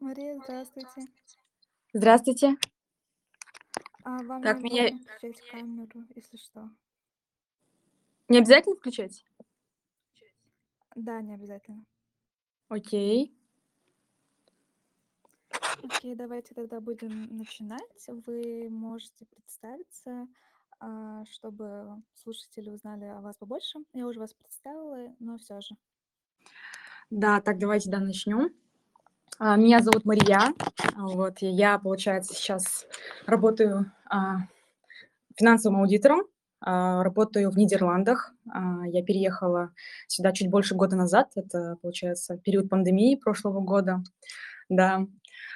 Мария, здравствуйте. Здравствуйте. А вам Так, меня включать камеру, если что. не обязательно включать? Да, не обязательно. Окей. Окей, давайте тогда будем начинать. Вы можете представиться, а, чтобы слушатели узнали о вас побольше. Я уже вас представила, но все же. Да, так давайте, да, начнем. А, Меня зовут Мария. Вот, я, получается, сейчас работаю а, финансовым аудитором, а, работаю в Нидерландах. Я переехала сюда чуть больше года назад. Это, получается, период пандемии прошлого года. Да,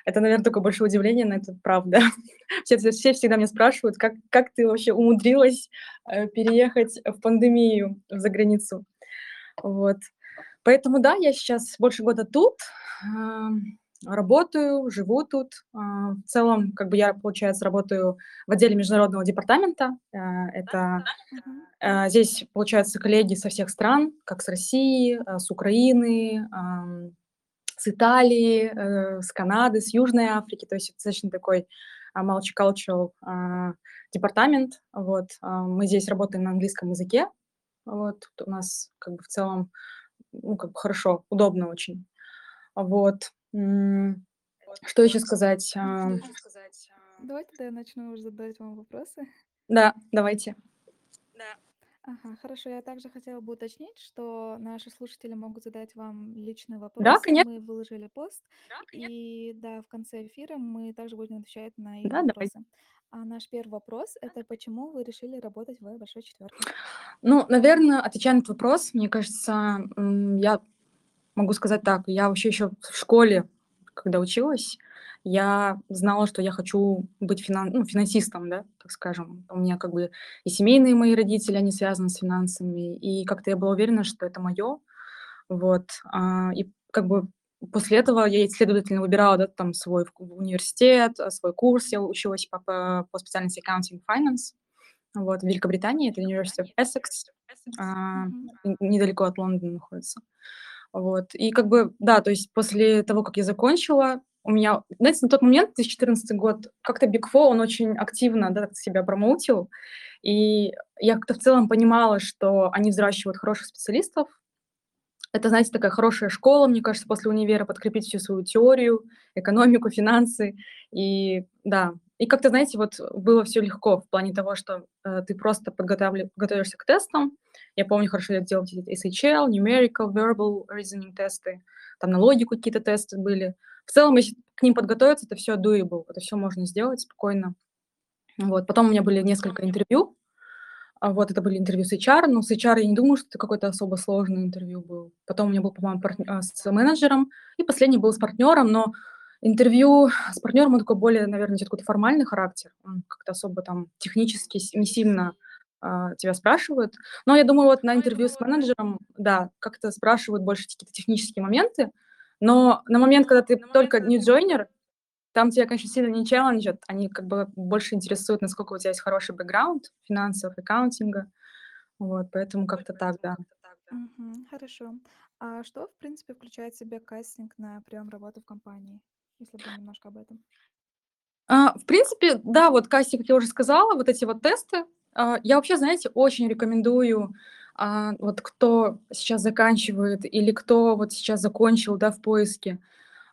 это, наверное, такое большое удивление, но это правда. Все, все всегда меня спрашивают, как, как ты вообще умудрилась э, переехать в пандемию за границу. Вот. Поэтому да, я сейчас больше года тут, работаю, живу тут. А, В целом, как бы я, получается, работаю в отделе международного департамента. А, Это а, здесь, получается, коллеги со всех стран, как с России, а, с Украины, с Италии, э, с Канады, с Южной Африки. То есть это достаточно такой а, multicultural а, департамент. Вот. Мы здесь работаем на английском языке. Вот. Тут у нас как бы в целом ну, как бы хорошо, удобно очень. Вот. Что еще сказать? А, Окей. Давайте тогда я начну уже задавать вам вопросы. Да, давайте. Ага, хорошо. Я также хотела бы уточнить, что наши слушатели могут задать вам личные Да, вопросы. конечно. Мы выложили пост, и да, в конце эфира мы также будем отвечать на их Да, вопросы. А наш первый вопрос– это почему вы решили работать в Большой Четверке? Ну, наверное, отвечая на этот вопрос, мне кажется, я могу сказать так. Я вообще еще в школе, когда училась, я знала, что я хочу быть финан- ну, финансистом, да, так скажем. У меня как бы и семейные мои родители, они связаны с финансами, и как-то я была уверена, что это мое. Вот. а, И как бы после этого я, следовательно, выбирала да, там свой университет, а, свой курс. Я училась по, по, по специальности Accounting Finance. Вот, в Великобритании, это of Essex, а, недалеко от Лондона находится. Вот. И как бы, да, то есть после того, как я закончила, у меня, знаете, на тот момент, 2014 год, как-то Big Four, он очень активно да, себя промоутил, и я как-то в целом понимала, что они взращивают хороших специалистов. Это, знаете, такая хорошая школа, мне кажется, после универа подкрепить всю свою теорию, экономику, финансы. И да, и как-то, знаете, вот было все легко в плане того, что э, ты просто подготавли- готовишься к тестам. Я помню, хорошо я делала эти SHL, numerical, verbal reasoning тесты, там на логику какие-то тесты были. В целом, если к ним подготовиться, это все doable, это все можно сделать спокойно. Вот. Потом у меня были несколько интервью, а, вот это были интервью с HR, но с HR я не думаю, что это какое-то особо сложное интервью был. Потом у меня был, по-моему, партн- а, с менеджером, и последний был с партнером, но интервью с партнером, он такой более, наверное, какой-то формальный характер, он как-то особо там технически не сильно а, тебя спрашивают. Но я думаю, вот на интервью с менеджером, да, как-то спрашивают больше какие-то технические моменты, но на момент, когда ты только new joiner, там тебя, конечно, сильно не челленджат, они как бы больше интересуют, насколько у тебя есть хороший бэкграунд финансов, аккаунтинга. Вот, поэтому как-то так, да. Хорошо. А что, в принципе, включает в себя кастинг на прием работы в компании? Если бы немножко об этом. А, в принципе, да, вот кастинг, как я уже сказала, вот эти вот тесты. А, я вообще, знаете, очень рекомендую, а, вот кто сейчас заканчивает или кто вот сейчас закончил, да, в поиске,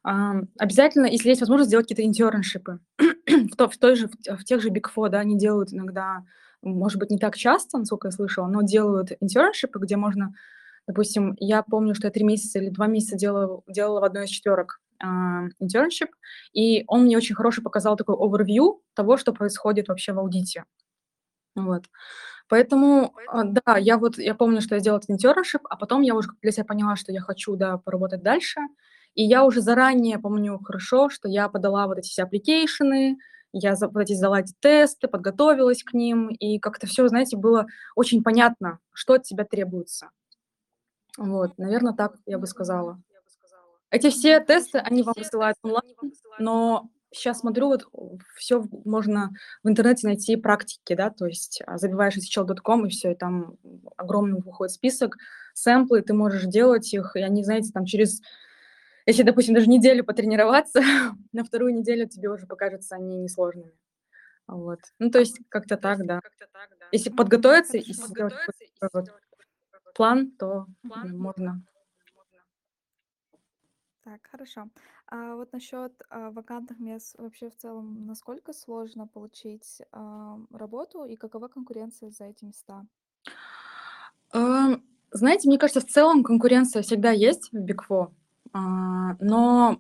ам, обязательно, если есть возможность, сделать какие-то интерншипы. в, то- в той же, в тех же Big Four, да, они делают иногда, может быть, не так часто, насколько я слышала, но делают internship ы, где можно, допустим, я помню, что я три месяца или два месяца делала, делала в одной из четверок internship, и он мне очень хороший показал такой overview того, что происходит вообще в аудите. Вот. Поэтому, а, да, я вот, я помню, что я сделала этот internship, а потом я уже для себя поняла, что я хочу, да, поработать дальше. И я уже заранее помню хорошо, что я подала вот эти все application ы, я вот эти сдала эти тесты, подготовилась к ним, и как-то все, знаете, было очень понятно, что от тебя требуется. Вот, наверное, так я бы сказала. Эти все тесты, они вам высылают онлайн, но сейчас смотрю, вот все можно в интернете найти практики, да, то есть а, забиваешь SHL.com и все, и там огромный выходит список, сэмплы, ты можешь делать их, и они, знаете, там через если, допустим, даже неделю потренироваться, на вторую неделю тебе уже покажутся они несложными. Вот. Ну, то есть как-то так, да. Если Мгм. подготовиться и сделать план, то м, можно. Так, хорошо. А вот насчет а, вакантных мест вообще в целом, насколько сложно получить а, работу и какова конкуренция за эти места? Ам, знаете, мне кажется, в целом конкуренция всегда есть в Four. А, но,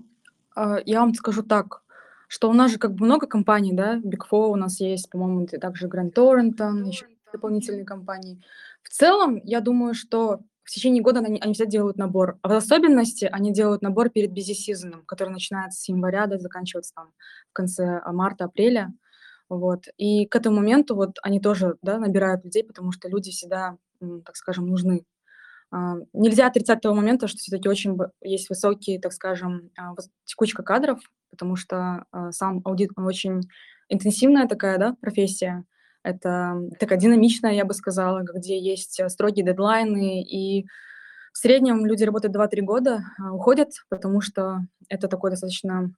а, я вам скажу так, что у нас же как бы много компаний, да, Four у нас есть, по-моему, также Grant Thornton, еще дополнительные компании. В целом, я думаю, что в течение года они они всегда делают набор, а в особенности они делают набор перед busy season, который начинается с января, да, заканчивается там в конце, а, марта-апреля. Вот. И к этому моменту вот они тоже, да, набирают людей, потому что люди всегда, так скажем, нужны. А, нельзя отрицать того момента, что все-таки очень есть высокий, так скажем, а, текучка кадров, потому что сам аудит он очень интенсивная такая, да, профессия. Это такая динамичная, я бы сказала, где есть а, строгие дедлайны, и в среднем люди работают два-три года, а, уходят, потому что это такой достаточно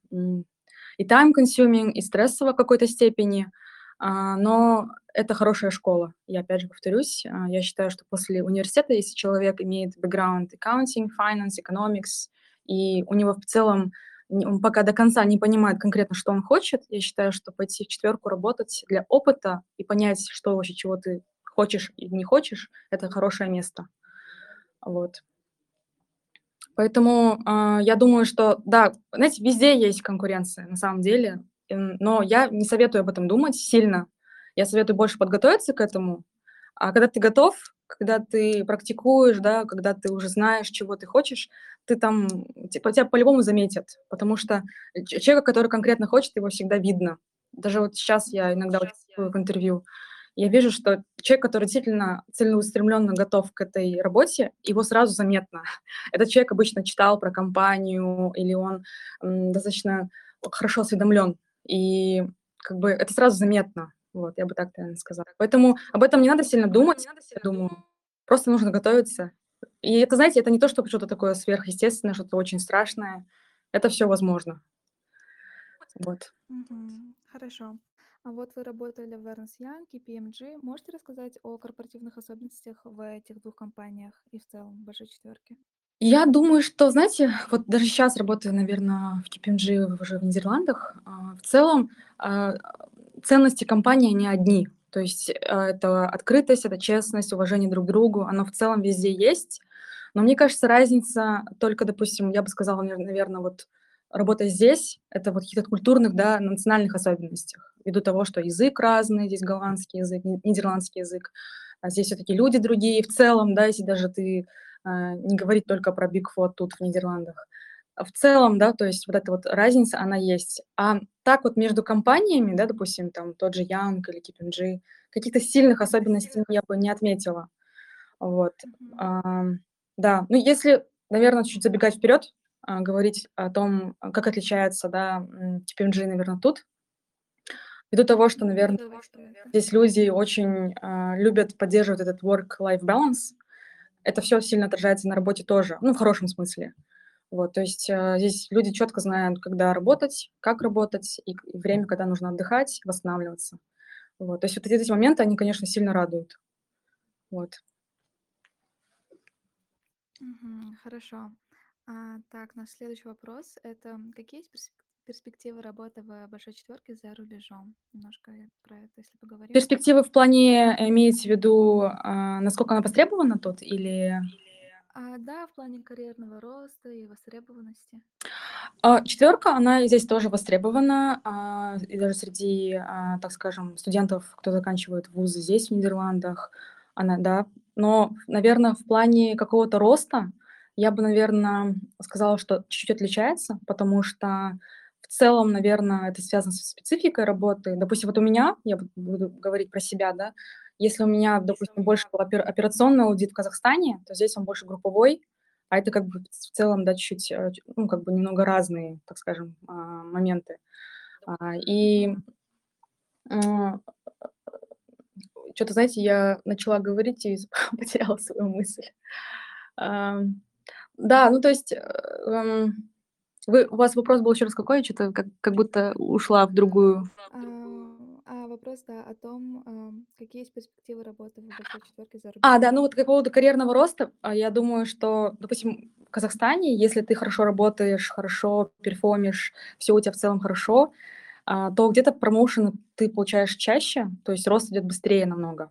и time-consuming, и стрессово в какой-то степени, а, но это хорошая школа. Я опять же повторюсь, а, я считаю, что после университета, если человек имеет бэкграунд accounting, finance, economics, и у него в целом он пока до конца не понимает конкретно, что он хочет, я считаю, что пойти в четверку работать для опыта и понять, что вообще, чего ты хочешь и не хочешь, это хорошее место. Вот. Поэтому, а, я думаю, что да, знаете, везде есть конкуренция на самом деле, но я не советую об этом думать сильно. Я советую больше подготовиться к этому. А когда ты готов, когда ты практикуешь, да, когда ты уже знаешь, чего ты хочешь, ты там, типа, тебя по-любому заметят, потому что человека, который конкретно хочет, его всегда видно. Даже вот сейчас я иногда участвую в интервью, я вижу, что человек, который действительно целеустремленно готов к этой работе, его сразу заметно. Этот человек обычно читал про компанию или он, достаточно хорошо осведомлен. И как бы это сразу заметно. Вот, я бы так, наверно, сказала. Поэтому об этом не надо сильно думать, я думаю. Просто нужно готовиться. И это, знаете, это не то, чтобы что-то такое сверхъестественное, что-то очень страшное. Это все возможно. Вот. Хорошо. А вот вы работали в Ernst Young и PMG. Можете рассказать о корпоративных особенностях в этих двух компаниях и в целом в большой четверке? Я думаю, что, знаете, вот даже сейчас работаю, наверное, в KPMG уже в Нидерландах, а, в целом, а, ценности компании, они одни. То есть, а, это открытость, это честность, уважение друг к другу. Оно в целом везде есть. Но мне кажется, разница только, допустим, я бы сказала, наверное, вот работа здесь- это вот каких-то культурных, да, национальных особенностях. Ввиду того, что язык разный, здесь голландский язык, ни нидерландский язык, а здесь все таки люди другие в целом, да, если даже ты а, не говорить только про Big Four тут, в Нидерландах. А в целом, да, то есть вот эта вот разница, она есть. А так вот между компаниями, да, допустим, там тот же Young или KPMG, каких-то сильных особенностей я бы не отметила. Вот. Ам, да, ну, если, наверное, чуть забегать вперед, а, говорить о том, а, как отличается, да, KPMG, наверно, тут. Ввиду того, что, наверно, Давай, что это? здесь люди очень, а, любят поддерживать этот work-life balance, это все сильно отражается на работе тоже, ну, в хорошем смысле. Вот, то есть, а, здесь люди четко знают, когда работать, как работать, и время, когда нужно отдыхать, восстанавливаться. Вот, то есть вот эти моменты, они, конечно, сильно радуют. Вот. Хорошо. А, так, наш следующий вопрос- это какие есть перс перспективы работы в большой четверке за рубежом? Немножко э, про это, если поговорим. Перспективы в плане, э, имеете в виду, а, насколько она востребована тут или А, да, в плане карьерного роста и востребованности. А, четвёрка, она здесь тоже востребована, а, и даже среди, а, так скажем, студентов, кто заканчивает вузы здесь, в Нидерландах, она, да. Но, наверно, в плане какого-то роста я бы, наверно, сказала, что чуть-чуть отличается, потому что в целом, наверно, это связано со спецификой работы. Допустим, вот у меня, я буду говорить про себя, да, если у меня, допустим, больше операционный аудит в Казахстане, то здесь он больше групповой, а это как бы в целом, да, чуть-чуть, э, ну, как бы немного разные, так скажем, а, моменты. А, и, Мгм. что то знаете, я начала говорить и потеряла свою мысль. Да, ну, то есть, э, эм Вы у вас вопрос был еще раз какой? Чё-то как как будто ушла в другую А, а вопрос, да, о том, какие есть перспективы работы в большой четверке за А, да, рубежом? ну вот поводу карьерного роста, а, я думаю, что, допустим, в Казахстане, если ты хорошо работаешь, хорошо перформишь, всё у тебя в целом хорошо, а, то где-то промоушены ты получаешь чаще, то есть рост идет быстрее намного.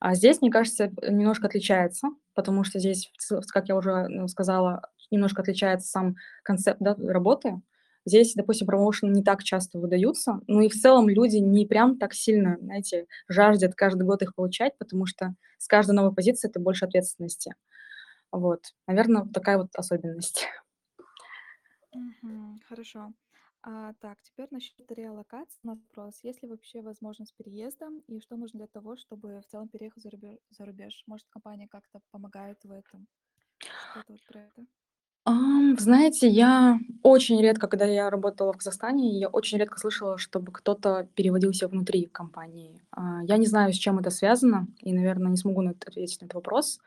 А здесь, мне кажется, немножко отличается, потому что здесь, как я уже, ну, сказала, немножко отличается сам концепт, да, работы. Здесь, допустим, промоушены не так часто выдаются, ну и в целом люди не прям так сильно, знаете, жаждут каждый год их получать, потому что с каждой новой позиции это больше ответственности. Вот, наверно, вот такая вот особенность. Хорошо. А, так, теперь насчет релокации вопрос. Есть ли вообще возможность переезда, и что нужно для того, чтобы в целом переехать за рубе за рубеж? Может, компания как-то помогает в этом? Что-то вот про это. Ам, знаете, я очень редко, когда я работала в Казахстане, я очень редко слышала, чтобы кто-то переводился внутри компании. А, я не знаю, с чем это связано, и, наверно, не смогу на это ответить на этот вопрос.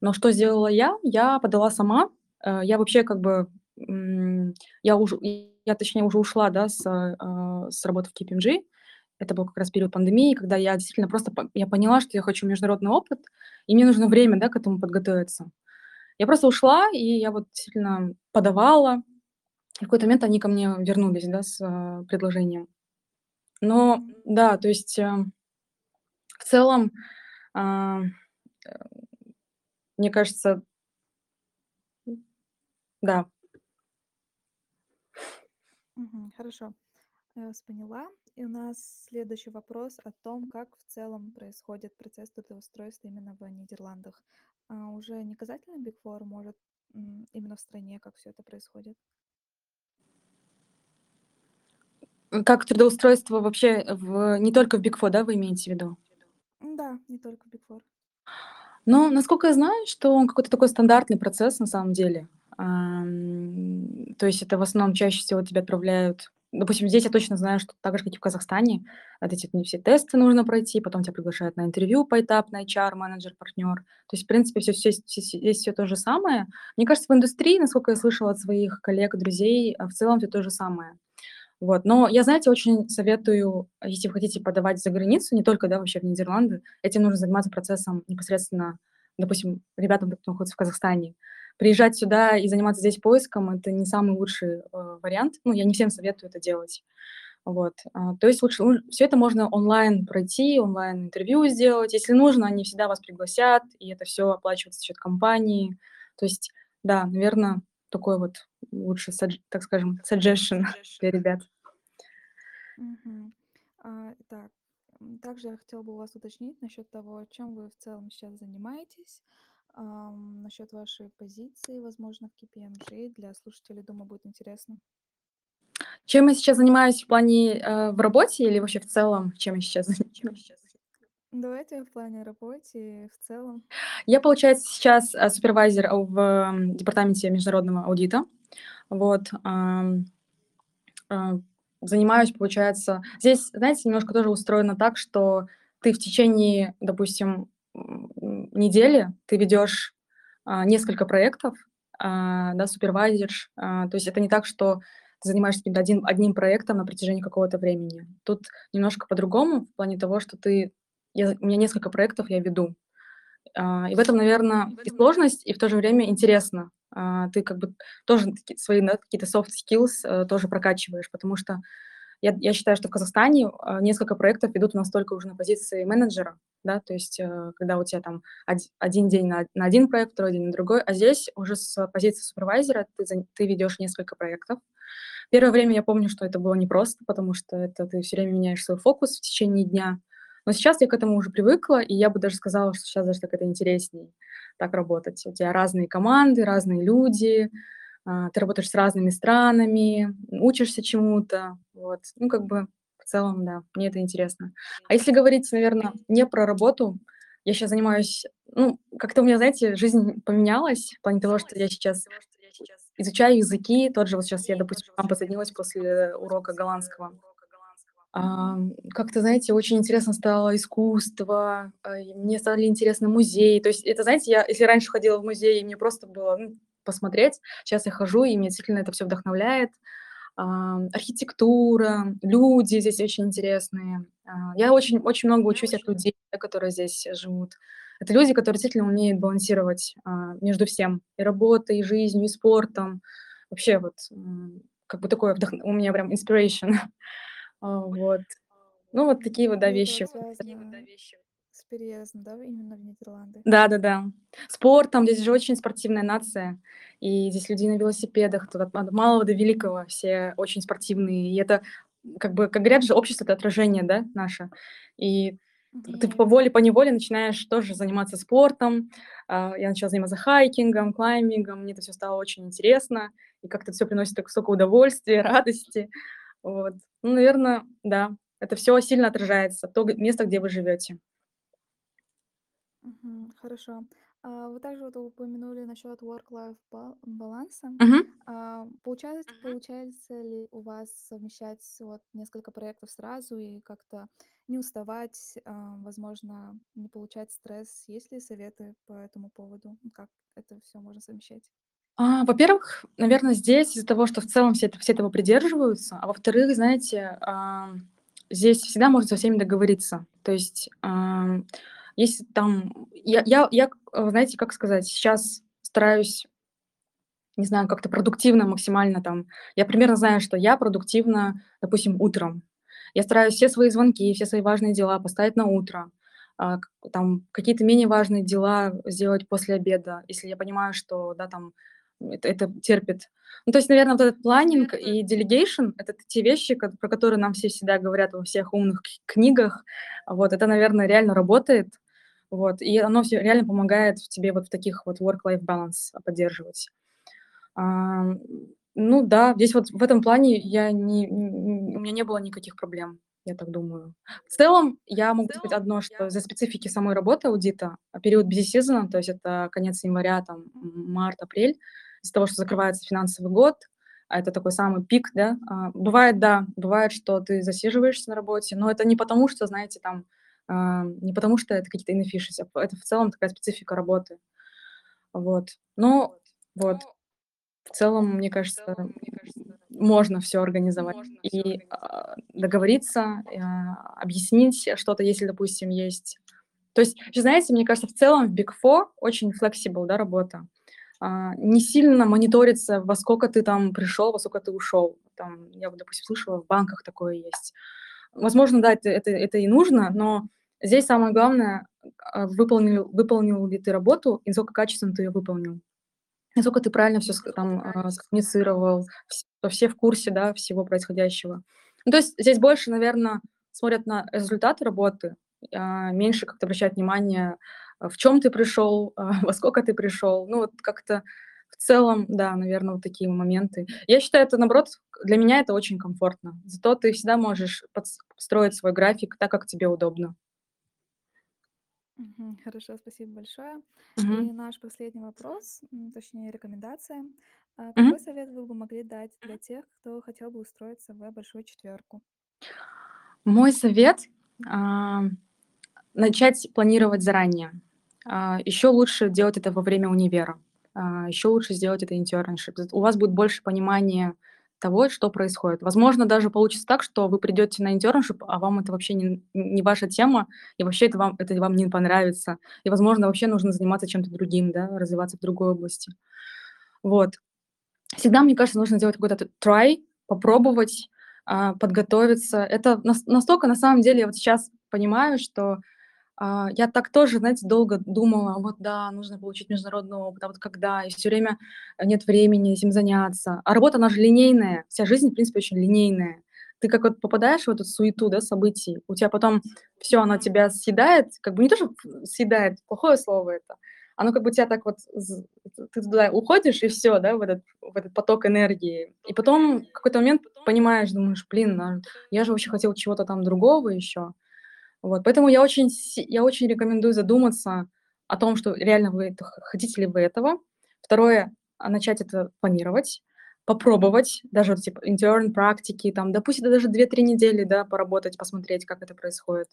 Но что сделала я? Я подала сама. Э, я вообще как бы, я уж я, точнее, уже ушла, да, с, а, с работы в KPMG. Это был как раз период пандемии, когда я действительно просто я поняла, что я хочу международный опыт, и мне нужно время, да, к этому подготовиться. Я просто ушла, и я вот действительно подавала. В какой-то момент они ко мне вернулись, да, с, а, предложением. Но да, то есть, э, в целом, э, мне кажется. Да. Хорошо. Я вас поняла. И у нас следующий вопрос о том, как в целом происходит процесс трудоустройства именно в Нидерландах. А, уже не касательно Big Four, может, именно в стране, как всё это происходит? Как трудоустройство вообще в не только в Big Four, да, вы имеете в виду? М-да, не только Big Four. Ну, насколько я знаю, что он какой-то такой стандартный процесс на самом деле. То есть это в основном чаще всего тебя отправляют допустим, здесь я точно знаю, что так же, как и в Казахстане, вот эти все тесты нужно пройти, потом тя приглашают на интервью поэтапно: HR, менеджер, партнер. То есть, в принципе, всё всё здесь здесь всё то же самое. Мне кажется, в индустрии, насколько я слышала от своих коллег друзей, а, в целом всё то же самое. Вот, но я, знаете, очень советую, если вы хотите подавать за границу, не только, да, вообще в Нидерланды, этим нужно заниматься процессом непосредственно, допустим, ребятам, кто находится в Казахстане. Приезжать сюда и заниматься здесь поиском- это не самый лучший, э, вариант. Ну, я не всем советую это делать. Вот, а, то есть лучше лу всё это можно онлайн пройти, онлайн-интервью сделать. Если нужно, они всегда вас пригласят, и это всё оплачивается за счет компании. То есть, да, наверно, такой вот лучший садж так скажем, suggestion для ребят. Мгм. А, так, также я хотела бы у вас уточнить насчет того, чем вы в целом сейчас занимаетесь, насчет вашей позиции, возможно, в KPMG. Для слушателей, думаю, будет интересно. Чем я сейчас занимаюсь в плане, э, в работе или вообще в целом, чем я сейчас занимаюсь? Давайте в плане работе и в целом. Я, получается, сейчас, а, супервайзер в, департаменте международного аудита. Вот, а, занимаюсь, получается здесь, знаете, немножко тоже устроено так, что ты в течение, допустим, недели ты ведешь, а, несколько проектов, а, да, супервайзишь. А, то есть это не так, что ты занимаешься каким-то один одним проектом на протяжении какого-то времени. Тут немножко по-другому в плане того, что ты я у меня несколько проектов я веду. И в этом, наверно, и сложность, и в то же время интересно. Ты как бы тоже свои, да, какие-то soft skills, э, тоже прокачиваешь, потому что я я считаю, что в Казахстане, а, несколько проектов ведут у нас только уже на позиции менеджера, да, то есть, э, когда у тя там оди один день на на один проект, второй день на другой, а здесь уже с позиции супервайзера ты ты ведешь несколько проектов. Первое время я помню, что это было непросто, потому что это ты всё время меняешь свой фокус в течение дня. Но сейчас я к этому уже привыкла, и я бы даже сказала, что щас даже так это интересней так работать. У тя разные команды, разные люди, а, ты работаешь с разными странами, учишься чему-то. Вот, ну, как бы в целом, да, мне это интересно. А если говорить, наверно, не про работу, я щас занимаюсь ну, как-то у меня, знаете, жизнь поменялась в плане того, что я сейчас изучаю языки. Тот же вот щас я, допустим, вам присоединилась после урока голландского. Ам, как-то, знаете, очень интересно стало искусство, а, мне стали интересны музеи. То есть это, знаете, я если раньше ходила в музей, и мне просто было, ну посмотреть. Сейчас я хожу, и меня действительно это всё вдохновляет. Архитектура, люди здесь очень интересные. А, я очень очень много учусь от людей, которые здесь живут. Это люди, которые действительно умеют балансировать, а, между всем: и работой, и жизнью, и спортом. Вообще вот, как бы такое вдох у меня прям inspiration. А, вот. Ну, вот такие вот, да, вещи. С переездом, да, именно в Нидерланды? Да-да-да. Спортом. Здесь же очень спортивная нация, и здесь люди на велосипедах, тут от от малого до великого все очень спортивные. И это, как бы, как говорят же, общество- это отражение, да, наше. И ты Мгм. по воле, поневоле начинаешь тоже заниматься спортом. А, я начала заниматься хайкингом, клаймингом. Мне это всё стало очень интересно, и как-то всё приносит так столько удовольствия, радости. Вот. Ну, наверно, да, это всё сильно отражается, то место, где вы живёте. Мгм. Хорошо. А, вы также вот упомянули насчёт work-life ба баланса. Мгм. А, получалось получается ли у вас совмещать вот несколько проектов сразу и как-то не уставать, а, возможно, не получать стресс? Есть ли советы по этому поводу? Ну, как это всё можно совмещать? А, во-первых, наверно, здесь из-за того, что в целом все это все этого придерживаются, а во-вторых, знаете, здесь всегда можно со всеми договориться. То есть, ам, если там я я я, к знаете, как сказать, сейчас стараюсь не знаю, как-то продуктивно максимально там Я примерно знаю, что я продуктивна, допустим, утром. Я стараюсь все свои звонки, все свои важные дела поставить на утро. А, там какие-то менее важные дела сделать после обеда, если я понимаю, что, да, там это это терпит. Ну, то есть, наверно, вот этот планинг и delegation- это те вещи, ко про которые нам все всегда говорят во всех умных книгах. Вот это, наверно, реально работает. Вот. И оно реально помогает в тебе вот в таких вот work-life balance поддерживать. Ам, ну да, здесь вот в этом плане я не н у меня не было никаких проблем, я так думаю. В целом, я могу сказать одно, что из-за специфики самой работы аудита, а, период season, то есть это конец января, там, март, апрель, из-за того, что закрывается финансовый год, а это такой самый пик, да, а, бывает, да, бывает, что ты засиживаешься на работе, но это не потому, что, знаете, там, а, не потому, что это какие-то inefficiency, а это в целом такая специфика работы. Вот. Но вот. В целом, мне кажется, м, можно всё организовать и, а, договориться, а, объяснить что-то, если, допустим, есть То есть, знаете, мне кажется, в целом в Big Four очень flexible, да, работа. А, не сильно мониторится, во сколько ты там пришёл, во сколько ты ушёл. Там, я допустим, слышала, в банках такое есть. Возможно, да, это это это и нужно, но здесь самое главное, а, выполнил выполнил ли ты работу и насколько качественно ты её выполнил. Насколько ты правильно ск там, а, скоммуницировал, вс все в курсе, да, всего происходящего. Ну, то есть здесь больше, наверно, смотрят на результаты работы, а, меньше как-то обращают внимание, в чём ты пришёл, а, во сколько ты пришёл. Ну, вот как-то в целом, да, наверно, вот такие моменты. Я считаю, это, наоборот, для меня это очень комфортно. Зато ты всегда можешь подс строить свой график так, как тебе удобно. Мгм. Хорошо, спасибо большое. Мгм. И наш последний вопрос, м, точнее рекомендация. А, какой Мгм. совет вы бы могли дать для тех, кто хотел бы устроиться в большую четвёрку? Мой совет, ам, начать планировать заранее. А, ещё лучше делать это во время универа. А, ещё лучше сделать это internship. У вас будет больше понимания того, что происходит. Возможно, даже получится так, что вы придёте на internship, а вам это вообще не не ваша тема, и вообще это вам это вам не понравится. И, возможно, вообще нужно заниматься чем-то другим, да, развиваться в другой области. Вот. Всегда, мне кажется, нужно сделать какой-то try, попробовать, а, подготовиться. Это нас настолько, на самом деле, я вот сейчас понимаю, что, я так тоже, знаете, долго думала: "Вот да, нужно получить международный опыт, а вот когда?" И всё время нет времени этим заняться. А работа, она же линейная. Вся жизнь, в принципе, очень линейная. Ты как вот попадаешь в эту суету, да, событий, у тя потом всё, оно тебя съедает, как бы не то, что съедает, плохое слово это. Оно как бы тя так вот ты туда уходишь, и всё, да, в этот в этот поток энергии. И потом в какой-то момент понимаешь, думаешь: "Блин, а я же вообще хотел чего-то там другого ещё". Вот. Поэтому я очень я очень рекомендую задуматься о том, что реально вы хотите ли вы этого. Второе, а, начать это планировать, попробовать, даже типа intern, практики, там, это даже 2-3 недели, да, поработать, посмотреть, как это происходит.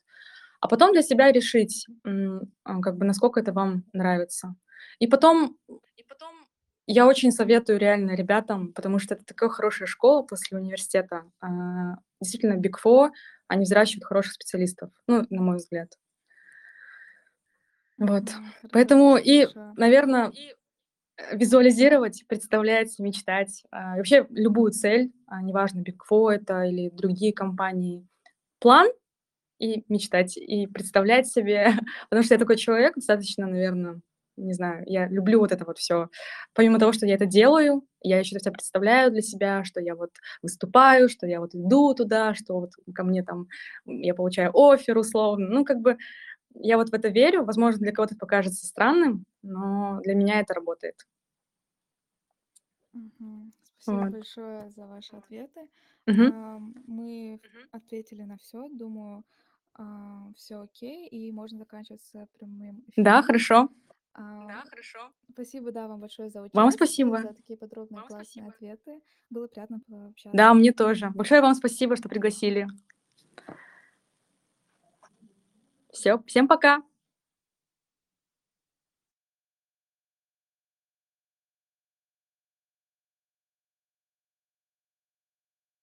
А потом для себя решить, а, как бы насколько это вам нравится. И потом Я очень советую реально ребятам, потому что это такая хорошая школа после университета. А, действительно, Big Four, они взращивают хороших специалистов, ну, на мой взгляд. Вот. Поэтому и, большое. наверно, э, визуализировать, представлять, мечтать, а, и вообще любую цель, а, неважно, Big Four это или другие компании. План и мечтать, и представлять себе, потому что я такой человек достаточно, наверно, не знаю, я люблю вот это вот всё. Помимо того, что я это делаю, я это всё представляю для себя, что я вот выступаю, что я вот иду туда, что вот ко мне там, я получаю оффер условно. Ну, как бы я вот в это верю. Возможно, для кого-то покажется странным, но для меня это работает. Спасибо Вот. большое за ваши ответы. Ам, мы ответили на всё. Думаю, а, всё окей, и можно заканчивать с прямым Да, эфиром. хорошо. Спасибо, да, вам большое за Вам участие, спасибо. за такие подробные классные ответы. Было приятно Да, пообщаться. мне тоже. Большое вам спасибо, что пригласили. Всё, всем пока!